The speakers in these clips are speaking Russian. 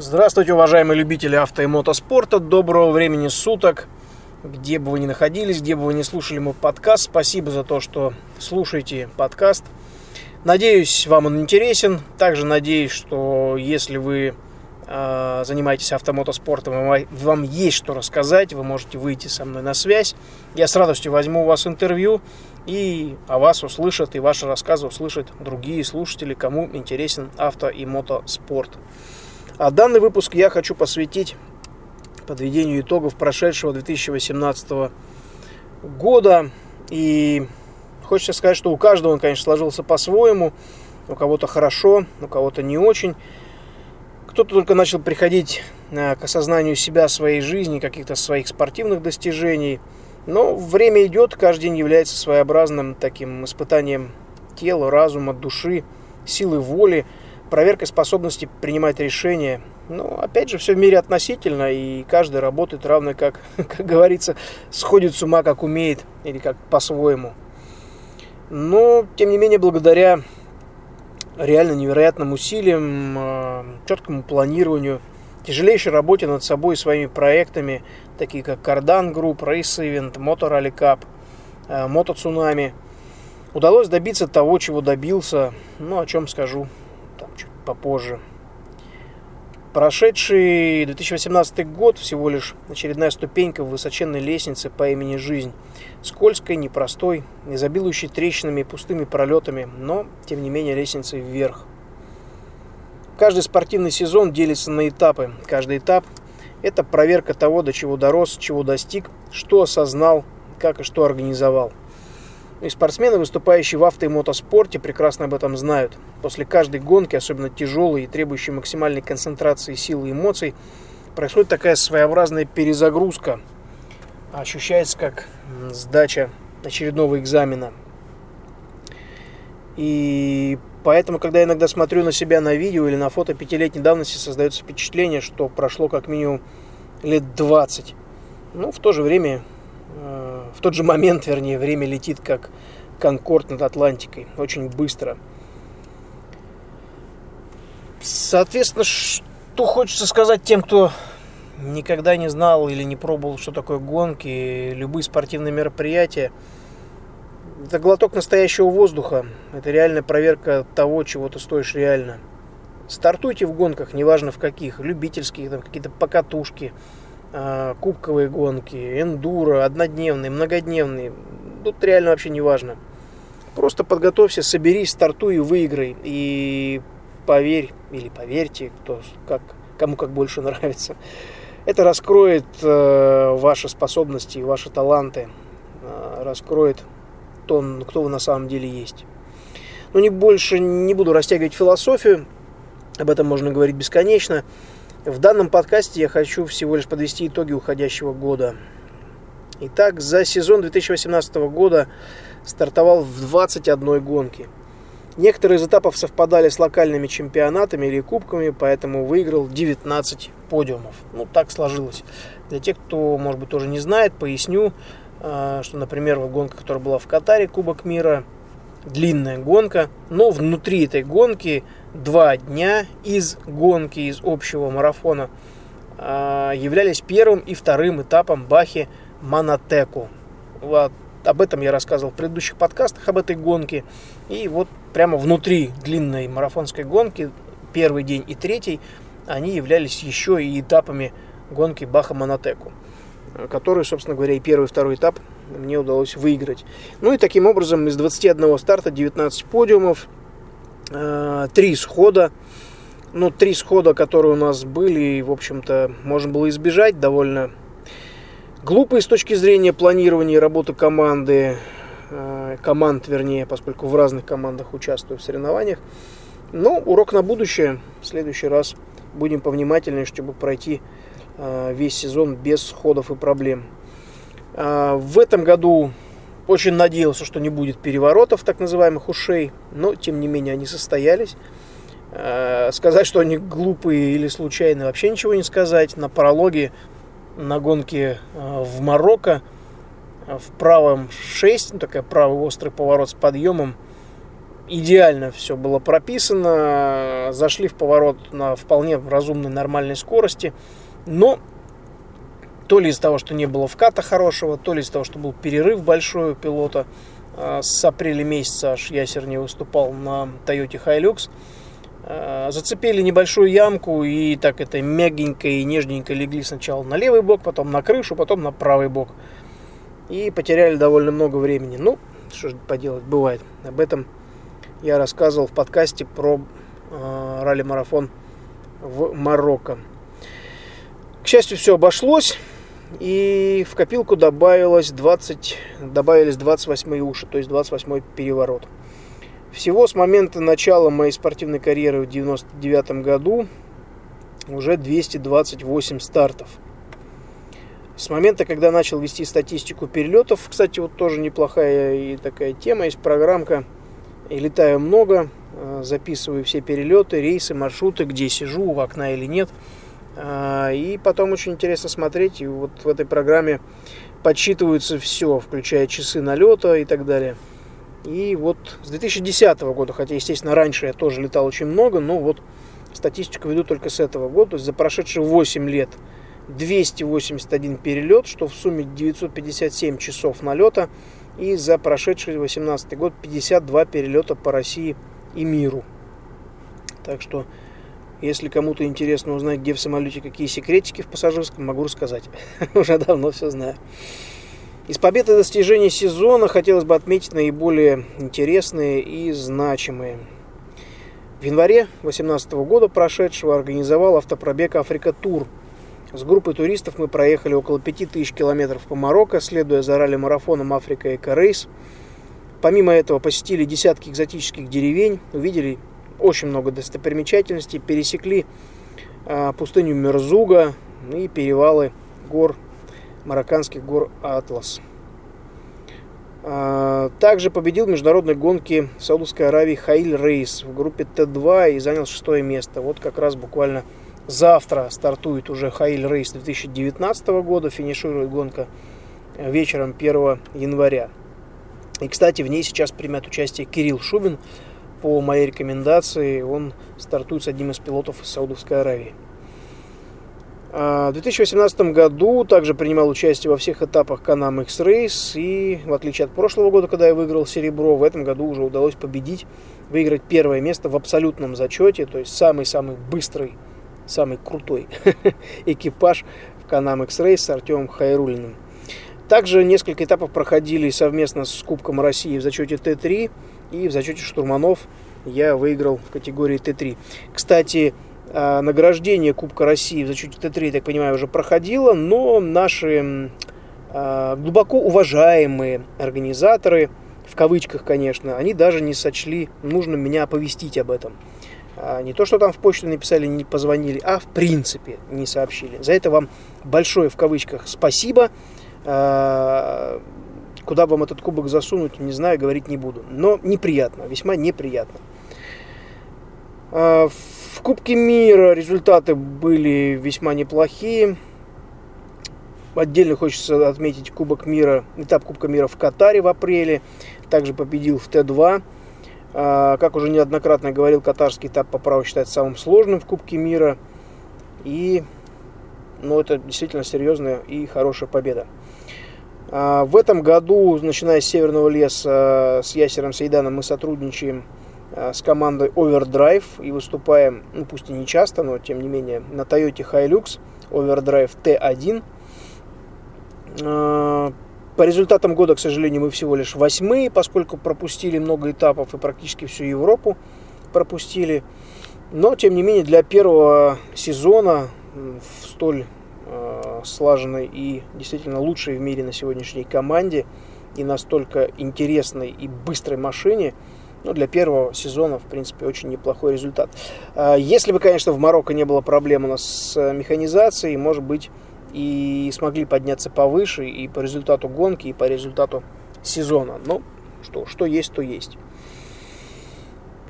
Здравствуйте, уважаемые любители авто и мотоспорта. Доброго времени суток. Где бы вы ни находились, где бы вы ни слушали мой подкаст, спасибо за то, что слушаете подкаст. Надеюсь, вам он интересен. Также надеюсь, что если вы э, занимаетесь автомотоспортом, вам есть что рассказать, вы можете выйти со мной на связь. Я с радостью возьму у вас интервью и о вас услышат, и ваши рассказы услышат другие слушатели, кому интересен авто и мотоспорт. А данный выпуск я хочу посвятить подведению итогов прошедшего 2018 года. И хочется сказать, что у каждого он, конечно, сложился по-своему. У кого-то хорошо, у кого-то не очень. Кто-то только начал приходить э, к осознанию себя, своей жизни, каких-то своих спортивных достижений. Но время идет, каждый день является своеобразным таким испытанием тела, разума, души, силы воли – проверкой способности принимать решения. Но опять же, все в мире относительно, и каждый работает равно, как, как говорится, сходит с ума, как умеет, или как по-своему. Но, тем не менее, благодаря реально невероятным усилиям, а, четкому планированию, тяжелейшей работе над собой и своими проектами, такие как Кардан Групп, Race Event, Motor Rally Cup, Мото Цунами, удалось добиться того, чего добился, ну, о чем скажу попозже. Прошедший 2018 год всего лишь очередная ступенька в высоченной лестнице по имени Жизнь. Скользкой, непростой, изобилующей трещинами и пустыми пролетами, но, тем не менее, лестницей вверх. Каждый спортивный сезон делится на этапы. Каждый этап – это проверка того, до чего дорос, чего достиг, что осознал, как и что организовал – и спортсмены, выступающие в авто и мотоспорте, прекрасно об этом знают. После каждой гонки, особенно тяжелой и требующей максимальной концентрации сил и эмоций, происходит такая своеобразная перезагрузка. Ощущается как сдача очередного экзамена. И поэтому, когда я иногда смотрю на себя на видео или на фото пятилетней давности, создается впечатление, что прошло как минимум лет 20. Но в то же время Э, в тот же момент, вернее, время летит как Конкорд над Атлантикой, очень быстро. Соответственно, что хочется сказать тем, кто никогда не знал или не пробовал, что такое гонки, любые спортивные мероприятия. Это глоток настоящего воздуха. Это реальная проверка того, чего ты стоишь реально. Стартуйте в гонках, неважно в каких, любительских, там какие-то покатушки, кубковые гонки, эндуро, однодневные, многодневные. Тут реально вообще не важно. Просто подготовься, соберись, стартуй и выиграй. И поверь, или поверьте, кто, как, кому как больше нравится. Это раскроет э, ваши способности, ваши таланты, э, раскроет то, кто вы на самом деле есть. Но не больше не буду растягивать философию, об этом можно говорить бесконечно. В данном подкасте я хочу всего лишь подвести итоги уходящего года. Итак, за сезон 2018 года стартовал в 21 гонке. Некоторые из этапов совпадали с локальными чемпионатами или кубками, поэтому выиграл 19 подиумов. Ну, так сложилось. Для тех, кто, может быть, тоже не знает, поясню, а, что, например, в гонке, которая была в Катаре, Кубок мира, длинная гонка, но внутри этой гонки два дня из гонки, из общего марафона а, являлись первым и вторым этапом Бахи Манатеку. Вот, об этом я рассказывал в предыдущих подкастах, об этой гонке. И вот прямо внутри длинной марафонской гонки, первый день и третий, они являлись еще и этапами гонки Баха Манатеку, который, собственно говоря, и первый и второй этап мне удалось выиграть. Ну и таким образом из 21 старта 19 подиумов, Э, три схода. Ну, три схода, которые у нас были, в общем-то, можно было избежать довольно глупые с точки зрения планирования и работы команды, э, команд, вернее, поскольку в разных командах участвую в соревнованиях. Но урок на будущее. В следующий раз будем повнимательнее, чтобы пройти э, весь сезон без сходов и проблем. В этом году очень надеялся, что не будет переворотов, так называемых ушей, но тем не менее они состоялись. Э, сказать, что они глупые или случайные, вообще ничего не сказать. На прологе на гонке э, в Марокко э, в правом 6, ну, такой правый острый поворот с подъемом, идеально все было прописано, зашли в поворот на вполне разумной нормальной скорости, но то ли из-за того, что не было вката хорошего, то ли из-за того, что был перерыв большой у пилота, а, с апреля месяца аж Ясер не выступал на Toyota Hilux, а, зацепили небольшую ямку и так это мягенько и нежненько легли сначала на левый бок, потом на крышу, потом на правый бок. И потеряли довольно много времени. Ну, что же поделать, бывает. Об этом я рассказывал в подкасте про э, ралли-марафон в Марокко. К счастью, все обошлось. И в копилку добавилось 20, добавились 28 уши, то есть 28 переворот. Всего с момента начала моей спортивной карьеры в 99 году уже 228 стартов. С момента, когда начал вести статистику перелетов, кстати, вот тоже неплохая и такая тема, есть программка, и летаю много, э, записываю все перелеты, рейсы, маршруты, где сижу, в окна или нет – и потом очень интересно смотреть. И вот в этой программе подсчитываются все, включая часы налета и так далее. И вот с 2010 года, хотя, естественно, раньше я тоже летал очень много, но вот статистику веду только с этого года. За прошедшие 8 лет 281 перелет, что в сумме 957 часов налета. И за прошедший 18 год 52 перелета по России и миру. Так что если кому-то интересно узнать, где в самолете какие секретики в пассажирском, могу рассказать. Уже давно все знаю. Из побед и достижений сезона хотелось бы отметить наиболее интересные и значимые. В январе 2018 года прошедшего организовал автопробег Африка Тур. С группой туристов мы проехали около 5000 километров по Марокко, следуя за ралли-марафоном Африка Эко Рейс. Помимо этого посетили десятки экзотических деревень, увидели очень много достопримечательностей. Пересекли а, пустыню Мерзуга и перевалы гор, марокканских гор Атлас. А, также победил в международной гонке в Саудовской Аравии Хаиль Рейс в группе Т2 и занял шестое место. Вот как раз буквально завтра стартует уже Хаиль Рейс 2019 года, финиширует гонка вечером 1 января. И, кстати, в ней сейчас примет участие Кирилл Шубин, по моей рекомендации, он стартует с одним из пилотов из Саудовской Аравии. А, в 2018 году также принимал участие во всех этапах Канам X-Race и, в отличие от прошлого года, когда я выиграл серебро, в этом году уже удалось победить, выиграть первое место в абсолютном зачете, то есть самый-самый быстрый, самый крутой экипаж в Канам X-Race с Артемом Хайрулиным. Также несколько этапов проходили совместно с Кубком России в зачете Т3 и в зачете штурманов я выиграл в категории Т3. Кстати, а, награждение Кубка России в зачете Т3, я так понимаю, уже проходило, но наши а, глубоко уважаемые организаторы, в кавычках, конечно, они даже не сочли нужным меня оповестить об этом. А, не то, что там в почту написали, не позвонили, а в принципе не сообщили. За это вам большое в кавычках спасибо. Куда вам этот кубок засунуть, не знаю, говорить не буду. Но неприятно, весьма неприятно. А, в Кубке мира результаты были весьма неплохие. Отдельно хочется отметить Кубок мира, этап Кубка мира в Катаре в апреле. Также победил в Т2. А, как уже неоднократно говорил, катарский этап по праву считается самым сложным в Кубке мира. И ну, это действительно серьезная и хорошая победа. А, в этом году, начиная с Северного леса, с Ясером Сейданом мы сотрудничаем а, с командой Overdrive и выступаем, ну пусть и не часто, но тем не менее, на Toyota Hilux Overdrive T1. А, по результатам года, к сожалению, мы всего лишь восьмые, поскольку пропустили много этапов и практически всю Европу пропустили. Но, тем не менее, для первого сезона в столь э, слаженной и действительно лучшей в мире на сегодняшней команде и настолько интересной и быстрой машине, ну, для первого сезона, в принципе, очень неплохой результат. Э, если бы, конечно, в Марокко не было проблем у нас с механизацией, может быть, и смогли подняться повыше и по результату гонки, и по результату сезона. Ну, что, что есть, то есть.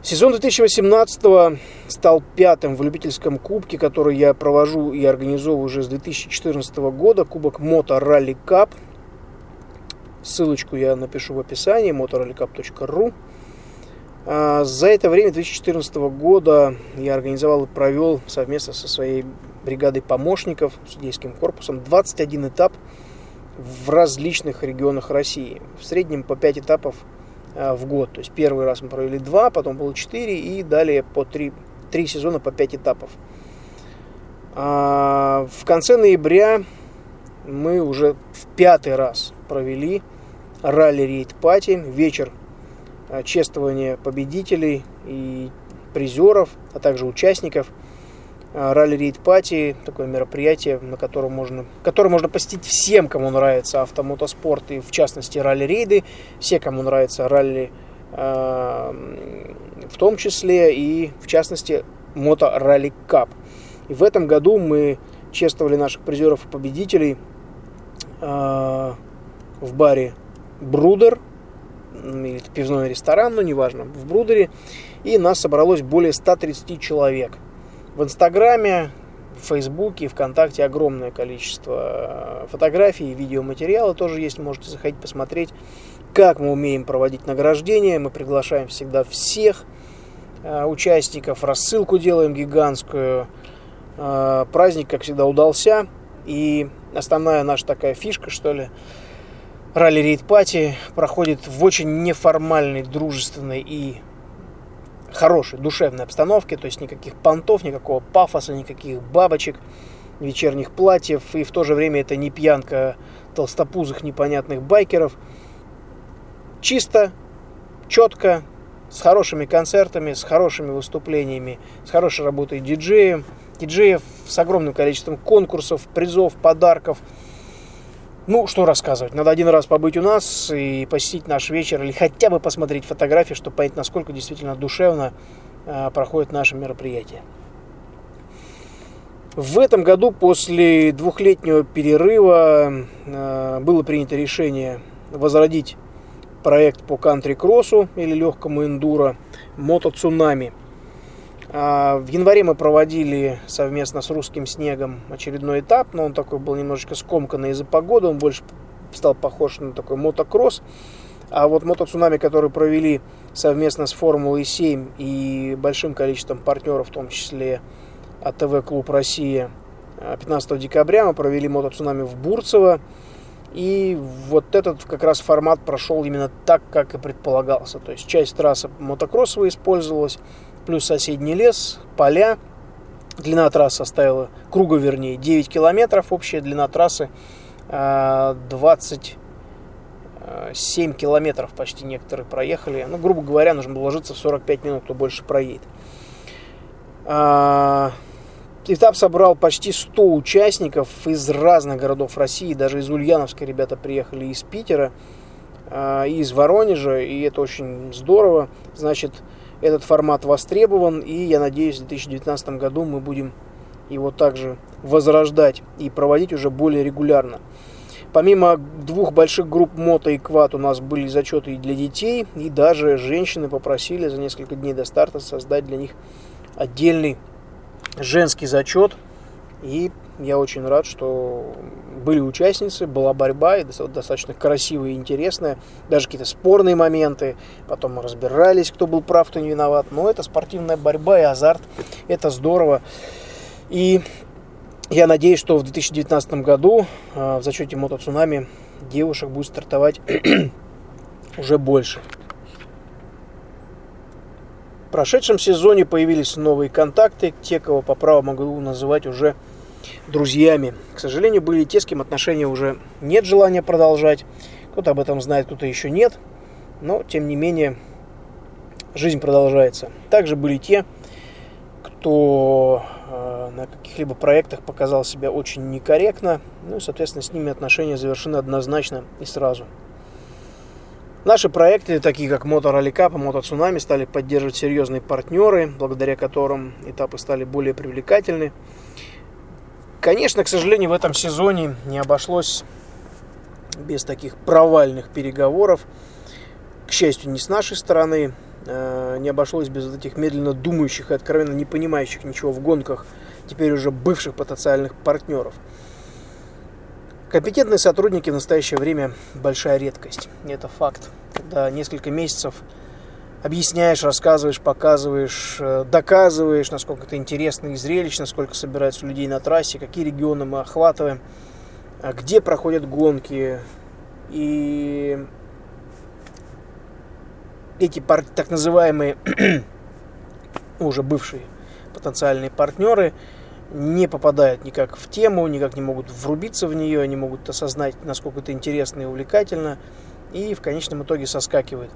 Сезон 2018 стал пятым в любительском кубке, который я провожу и организовываю уже с 2014 года. Кубок Moto Rally Cup. Ссылочку я напишу в описании motorallycup.ru. А, за это время 2014 года я организовал и провел совместно со своей бригадой помощников, судейским корпусом, 21 этап в различных регионах России. В среднем по 5 этапов в год. То есть первый раз мы провели 2, потом было 4 и далее по 3, 3 сезона по 5 этапов. А, в конце ноября мы уже в пятый раз провели ралли-рейд пати, вечер Э, чествование победителей и призеров, а также участников э, ралли рейд пати такое мероприятие, на котором можно, которое можно посетить всем, кому нравится автомотоспорт и в частности ралли-рейды, все, кому нравится ралли э, в том числе и в частности мото ралли кап. И в этом году мы чествовали наших призеров и победителей э, в баре Брудер или пивной ресторан, но неважно, в Брудере. И нас собралось более 130 человек. В Инстаграме, в Фейсбуке, ВКонтакте огромное количество э, фотографий, видеоматериала тоже есть, можете заходить посмотреть, как мы умеем проводить награждения. Мы приглашаем всегда всех э, участников, рассылку делаем гигантскую. Э, праздник, как всегда, удался. И основная наша такая фишка, что ли, ралли рейд пати проходит в очень неформальной, дружественной и хорошей, душевной обстановке, то есть никаких понтов, никакого пафоса, никаких бабочек, вечерних платьев, и в то же время это не пьянка толстопузых непонятных байкеров. Чисто, четко, с хорошими концертами, с хорошими выступлениями, с хорошей работой диджеев, диджеев с огромным количеством конкурсов, призов, подарков – ну, что рассказывать. Надо один раз побыть у нас и посетить наш вечер, или хотя бы посмотреть фотографии, чтобы понять, насколько действительно душевно э, проходит наше мероприятие. В этом году после двухлетнего перерыва э, было принято решение возродить проект по кантри-кроссу или легкому эндуро «Мото Цунами». А, в январе мы проводили совместно с русским снегом очередной этап, но он такой был немножечко скомканный из-за погоды, он больше стал похож на такой мотокросс. А вот мотоцунами, который провели совместно с Формулой 7 и большим количеством партнеров, в том числе АТВ Клуб Россия, 15 декабря мы провели мотоцунами в Бурцево. И вот этот как раз формат прошел именно так, как и предполагался. То есть часть трассы мотокроссовой использовалась, плюс соседний лес, поля. Длина трассы составила, круга вернее, 9 километров. Общая длина трассы 27 э, километров почти некоторые проехали. Ну, грубо говоря, нужно было ложиться в 45 минут, кто больше проедет. А, этап собрал почти 100 участников из разных городов России, даже из Ульяновска ребята приехали из Питера, а, из Воронежа, и это очень здорово. Значит, этот формат востребован, и я надеюсь, в 2019 году мы будем его также возрождать и проводить уже более регулярно. Помимо двух больших групп мото и квад у нас были зачеты и для детей, и даже женщины попросили за несколько дней до старта создать для них отдельный женский зачет. И я очень рад, что были участницы, была борьба, и достаточно красивая и интересная. Даже какие-то спорные моменты. Потом мы разбирались, кто был прав, кто не виноват. Но это спортивная борьба и азарт. Это здорово. И я надеюсь, что в 2019 году а, в зачете мотоцунами девушек будет стартовать уже больше. В прошедшем сезоне появились новые контакты, те, кого по праву могу называть уже друзьями. К сожалению, были те, с кем отношения уже нет желания продолжать. Кто-то об этом знает, кто-то еще нет. Но, тем не менее, жизнь продолжается. Также были те, кто э, на каких-либо проектах показал себя очень некорректно. Ну и, соответственно, с ними отношения завершены однозначно и сразу. Наши проекты, такие как Мото Ралли Кап и Мото Цунами, стали поддерживать серьезные партнеры, благодаря которым этапы стали более привлекательны. Конечно, к сожалению, в этом сезоне не обошлось без таких провальных переговоров. К счастью, не с нашей стороны. Э, не обошлось без вот этих медленно думающих и откровенно не понимающих ничего в гонках, теперь уже бывших потенциальных партнеров. Компетентные сотрудники в настоящее время большая редкость. Это факт. Когда несколько месяцев объясняешь, рассказываешь, показываешь, э, доказываешь, насколько это интересно и зрелищно, сколько собирается людей на трассе, какие регионы мы охватываем, а где проходят гонки. И эти так называемые уже бывшие потенциальные партнеры не попадают никак в тему, никак не могут врубиться в нее, не могут осознать, насколько это интересно и увлекательно, и в конечном итоге соскакивают.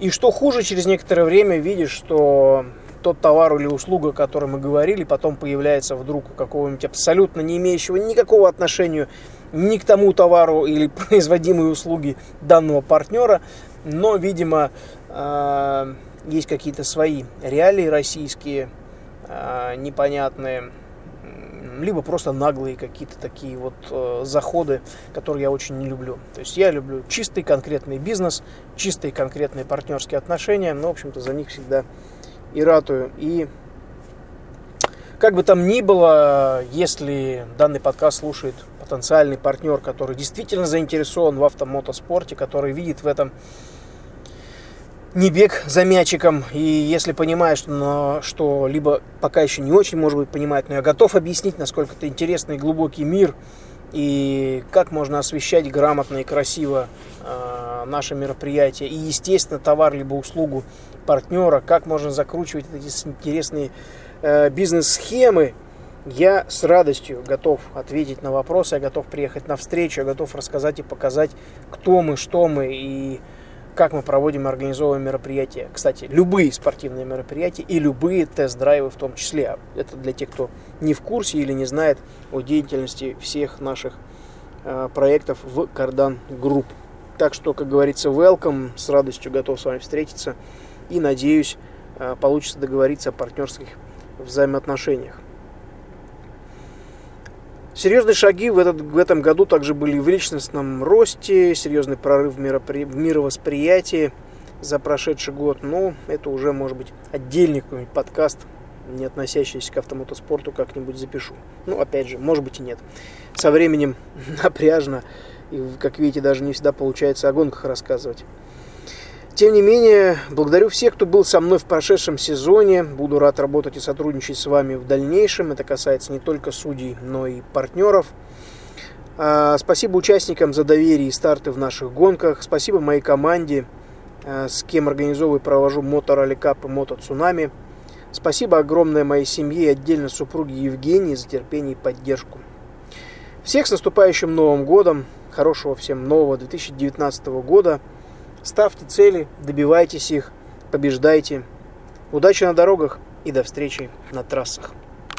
И что хуже, через некоторое время видишь, что тот товар или услуга, о которой мы говорили, потом появляется вдруг у какого-нибудь абсолютно не имеющего никакого отношения ни к тому товару или производимой услуги данного партнера, но, видимо, а, есть какие-то свои реалии российские, а, непонятные, либо просто наглые какие-то такие вот э, заходы, которые я очень не люблю. То есть я люблю чистый конкретный бизнес, чистые конкретные партнерские отношения, но, в общем-то, за них всегда и ратую. И как бы там ни было, если данный подкаст слушает потенциальный партнер, который действительно заинтересован в автомотоспорте, который видит в этом не бег за мячиком, и если понимаешь, что, что либо пока еще не очень, может быть, понимает, но я готов объяснить, насколько это интересный и глубокий мир, и как можно освещать грамотно и красиво э, наше мероприятие, и, естественно, товар либо услугу партнера, как можно закручивать эти интересные э, бизнес-схемы, я с радостью готов ответить на вопросы, я готов приехать на встречу, я готов рассказать и показать, кто мы, что мы и как мы проводим и организовываем мероприятия. Кстати, любые спортивные мероприятия и любые тест-драйвы в том числе. Это для тех, кто не в курсе или не знает о деятельности всех наших э, проектов в Кардан Групп. Так что, как говорится, welcome, с радостью готов с вами встретиться и надеюсь, э, получится договориться о партнерских взаимоотношениях. Серьезные шаги в, этот, в этом году также были в личностном росте, серьезный прорыв в, миропри... в мировосприятии за прошедший год. Но это уже может быть отдельный какой-нибудь подкаст, не относящийся к автомотоспорту, как-нибудь запишу. Ну, опять же, может быть и нет. Со временем напряжно, и, как видите, даже не всегда получается о гонках рассказывать. Тем не менее, благодарю всех, кто был со мной в прошедшем сезоне. Буду рад работать и сотрудничать с вами в дальнейшем. Это касается не только судей, но и партнеров. А, спасибо участникам за доверие и старты в наших гонках. Спасибо моей команде, а, с кем организовываю и провожу Мото Ралли Кап и Мото Цунами. Спасибо огромное моей семье и отдельно супруге Евгении за терпение и поддержку. Всех с наступающим Новым Годом. Хорошего всем нового 2019 года. Ставьте цели, добивайтесь их, побеждайте. Удачи на дорогах и до встречи на трассах.